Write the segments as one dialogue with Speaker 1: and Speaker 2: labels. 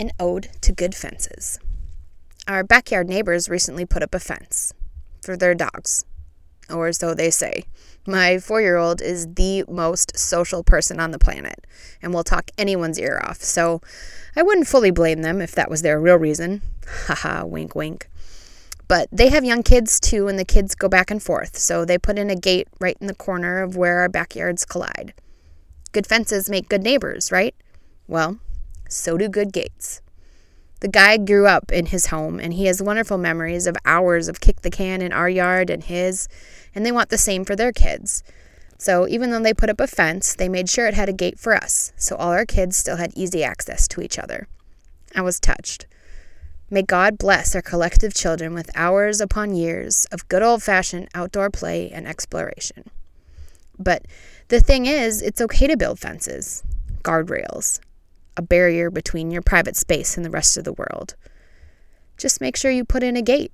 Speaker 1: An ode to good fences. Our backyard neighbors recently put up a fence for their dogs, or so they say. My four year old is the most social person on the planet and will talk anyone's ear off, so I wouldn't fully blame them if that was their real reason. Haha, wink, wink. But they have young kids too, and the kids go back and forth, so they put in a gate right in the corner of where our backyards collide. Good fences make good neighbors, right? Well, so do good gates. The guy grew up in his home and he has wonderful memories of hours of kick the can in our yard and his, and they want the same for their kids. So even though they put up a fence, they made sure it had a gate for us, so all our kids still had easy access to each other. I was touched. May God bless our collective children with hours upon years of good old fashioned outdoor play and exploration. But the thing is, it's okay to build fences, guardrails, a barrier between your private space and the rest of the world. Just make sure you put in a gate.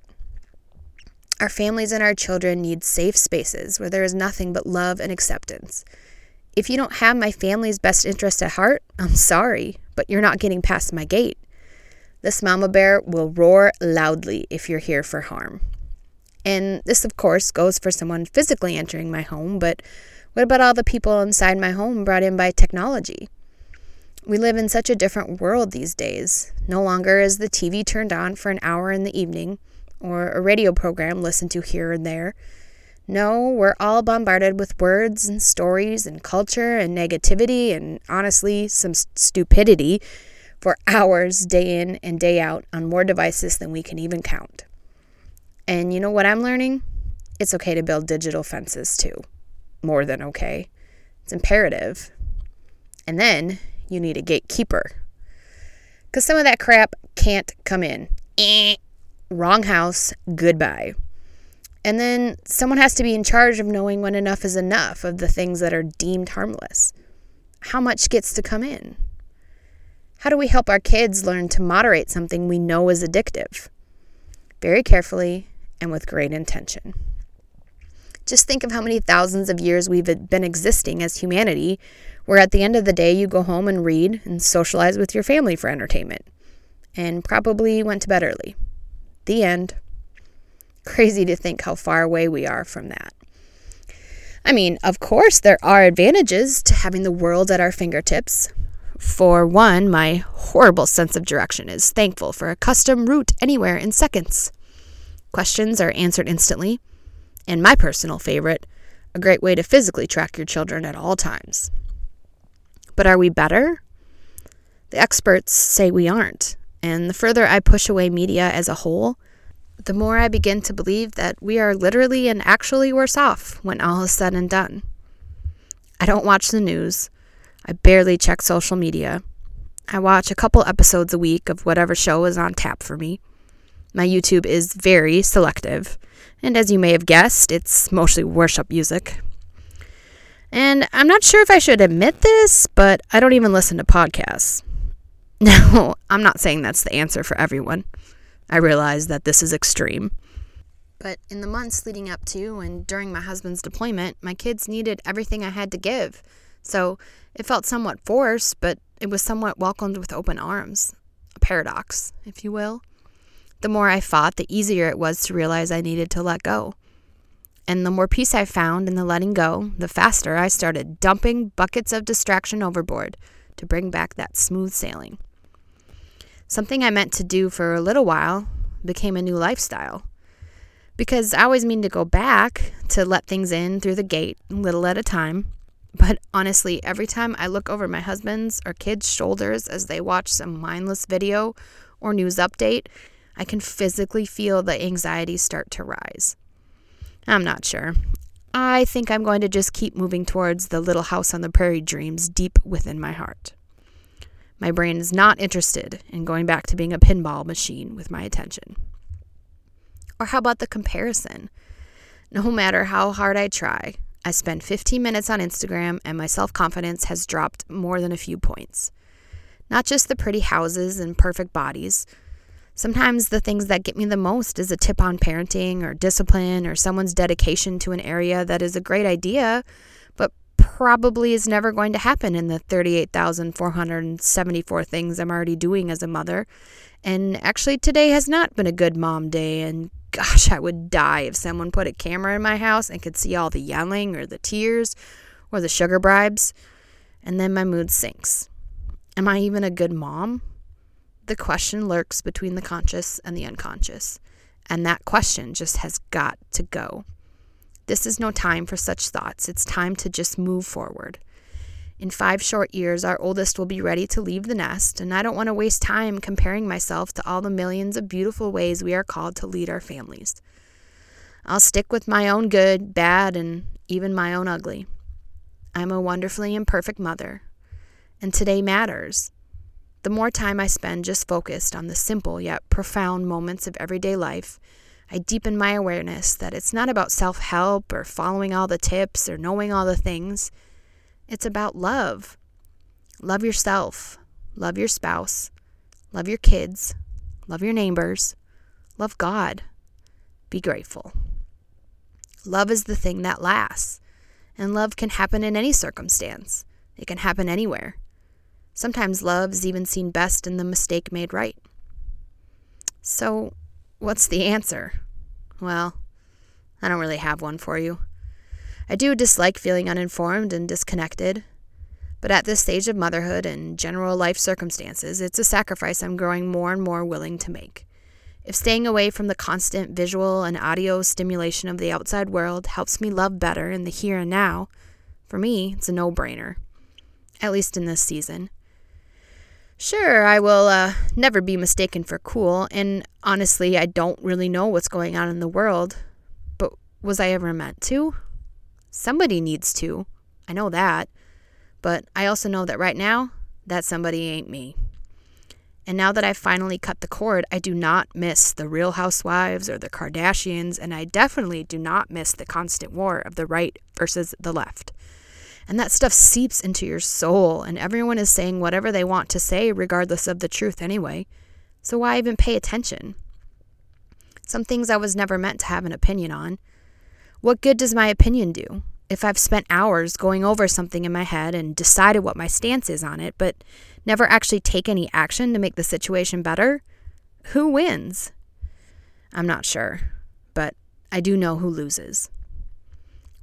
Speaker 1: Our families and our children need safe spaces where there is nothing but love and acceptance. If you don't have my family's best interest at heart, I'm sorry, but you're not getting past my gate. This mama bear will roar loudly if you're here for harm. And this, of course, goes for someone physically entering my home, but what about all the people inside my home brought in by technology? We live in such a different world these days. No longer is the TV turned on for an hour in the evening or a radio program listened to here and there. No, we're all bombarded with words and stories and culture and negativity and honestly some stupidity for hours day in and day out on more devices than we can even count. And you know what I'm learning? It's okay to build digital fences too. More than okay. It's imperative. And then you need a gatekeeper. Because some of that crap can't come in. Eh. Wrong house, goodbye. And then someone has to be in charge of knowing when enough is enough of the things that are deemed harmless. How much gets to come in? How do we help our kids learn to moderate something we know is addictive? Very carefully and with great intention. Just think of how many thousands of years we've been existing as humanity, where at the end of the day you go home and read and socialize with your family for entertainment, and probably went to bed early. The end. Crazy to think how far away we are from that. I mean, of course, there are advantages to having the world at our fingertips. For one, my horrible sense of direction is thankful for a custom route anywhere in seconds. Questions are answered instantly. And my personal favorite, a great way to physically track your children at all times. But are we better? The experts say we aren't. And the further I push away media as a whole, the more I begin to believe that we are literally and actually worse off when all is said and done. I don't watch the news. I barely check social media. I watch a couple episodes a week of whatever show is on tap for me. My YouTube is very selective, and as you may have guessed, it's mostly worship music. And I'm not sure if I should admit this, but I don't even listen to podcasts. Now, I'm not saying that's the answer for everyone. I realize that this is extreme. But in the months leading up to and during my husband's deployment, my kids needed everything I had to give. So it felt somewhat forced, but it was somewhat welcomed with open arms. A paradox, if you will. The more I fought, the easier it was to realize I needed to let go. And the more peace I found in the letting go, the faster I started dumping buckets of distraction overboard to bring back that smooth sailing. Something I meant to do for a little while became a new lifestyle. Because I always mean to go back to let things in through the gate, little at a time. But honestly, every time I look over my husband's or kids' shoulders as they watch some mindless video or news update, I can physically feel the anxiety start to rise. I'm not sure. I think I'm going to just keep moving towards the little house on the prairie dreams deep within my heart. My brain is not interested in going back to being a pinball machine with my attention. Or how about the comparison? No matter how hard I try, I spend 15 minutes on Instagram and my self confidence has dropped more than a few points. Not just the pretty houses and perfect bodies. Sometimes the things that get me the most is a tip on parenting or discipline or someone's dedication to an area that is a great idea, but probably is never going to happen in the 38,474 things I'm already doing as a mother. And actually, today has not been a good mom day. And gosh, I would die if someone put a camera in my house and could see all the yelling or the tears or the sugar bribes. And then my mood sinks. Am I even a good mom? The question lurks between the conscious and the unconscious. And that question just has got to go. This is no time for such thoughts. It's time to just move forward. In five short years, our oldest will be ready to leave the nest, and I don't want to waste time comparing myself to all the millions of beautiful ways we are called to lead our families. I'll stick with my own good, bad, and even my own ugly. I'm a wonderfully imperfect mother, and today matters. The more time I spend just focused on the simple yet profound moments of everyday life, I deepen my awareness that it's not about self help or following all the tips or knowing all the things. It's about love. Love yourself, love your spouse, love your kids, love your neighbors, love God. Be grateful. Love is the thing that lasts, and love can happen in any circumstance. It can happen anywhere. Sometimes love is even seen best in the mistake made right. So, What's the answer? Well, I don't really have one for you. I do dislike feeling uninformed and disconnected, but at this stage of motherhood and general life circumstances, it's a sacrifice I'm growing more and more willing to make. If staying away from the constant visual and audio stimulation of the outside world helps me love better in the here and now, for me, it's a no brainer, at least in this season. Sure, I will uh, never be mistaken for cool, and honestly, I don't really know what's going on in the world. But was I ever meant to? Somebody needs to. I know that. But I also know that right now, that somebody ain't me. And now that I've finally cut the cord, I do not miss the Real Housewives or the Kardashians, and I definitely do not miss the constant war of the right versus the left. And that stuff seeps into your soul, and everyone is saying whatever they want to say, regardless of the truth anyway. So why even pay attention? Some things I was never meant to have an opinion on. What good does my opinion do? If I've spent hours going over something in my head and decided what my stance is on it, but never actually take any action to make the situation better, who wins? I'm not sure, but I do know who loses.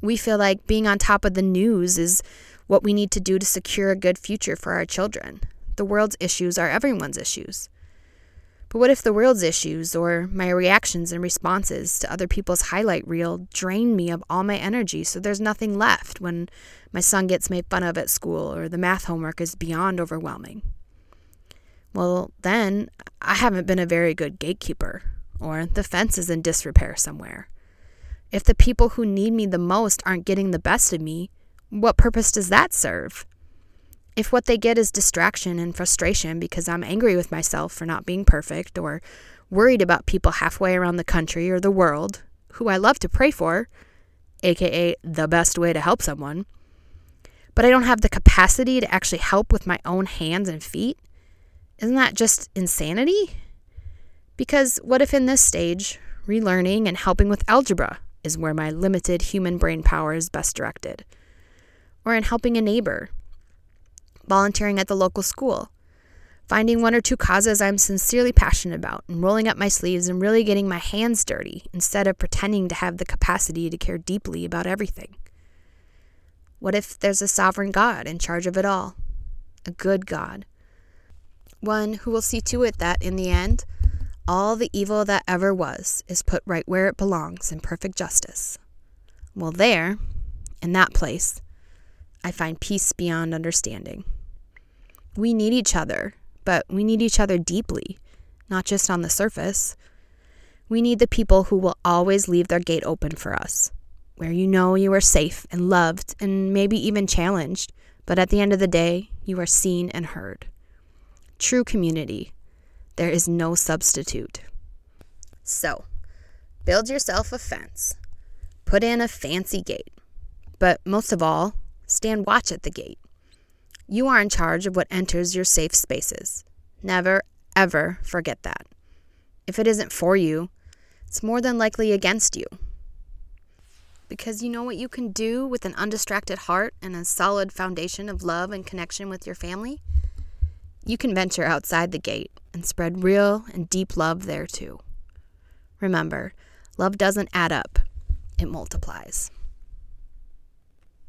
Speaker 1: We feel like being on top of the news is what we need to do to secure a good future for our children. The world's issues are everyone's issues. But what if the world's issues or my reactions and responses to other people's highlight reel drain me of all my energy so there's nothing left when my son gets made fun of at school or the math homework is beyond overwhelming? Well, then I haven't been a very good gatekeeper, or the fence is in disrepair somewhere. If the people who need me the most aren't getting the best of me, what purpose does that serve? If what they get is distraction and frustration because I'm angry with myself for not being perfect or worried about people halfway around the country or the world who I love to pray for, aka the best way to help someone, but I don't have the capacity to actually help with my own hands and feet, isn't that just insanity? Because what if in this stage, relearning and helping with algebra is where my limited human brain power is best directed. Or in helping a neighbor, volunteering at the local school, finding one or two causes I'm sincerely passionate about, and rolling up my sleeves and really getting my hands dirty instead of pretending to have the capacity to care deeply about everything. What if there's a sovereign God in charge of it all? A good God. One who will see to it that, in the end, all the evil that ever was is put right where it belongs in perfect justice. Well, there, in that place, I find peace beyond understanding. We need each other, but we need each other deeply, not just on the surface. We need the people who will always leave their gate open for us, where you know you are safe and loved and maybe even challenged, but at the end of the day, you are seen and heard. True community there is no substitute. So, build yourself a fence. Put in a fancy gate. But most of all, stand watch at the gate. You are in charge of what enters your safe spaces. Never, ever forget that. If it isn't for you, it's more than likely against you. Because you know what you can do with an undistracted heart and a solid foundation of love and connection with your family? You can venture outside the gate and spread real and deep love there too. Remember, love doesn't add up, it multiplies.